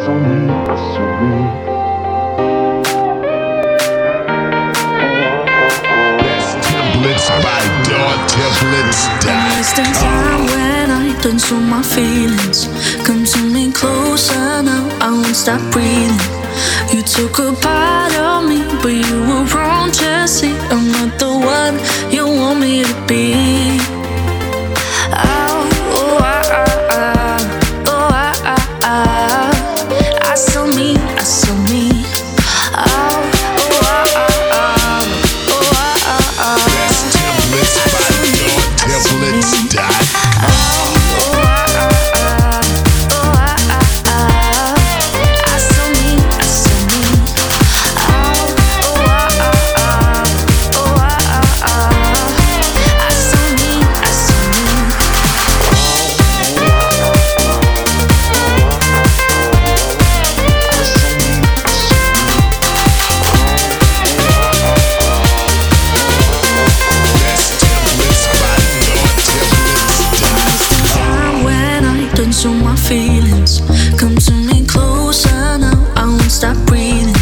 sans time when I dance my feelings. Come me closer now, I won't stop breathing. You took a part of me, but you feelings. Come to me closer now, I won't stop breathing.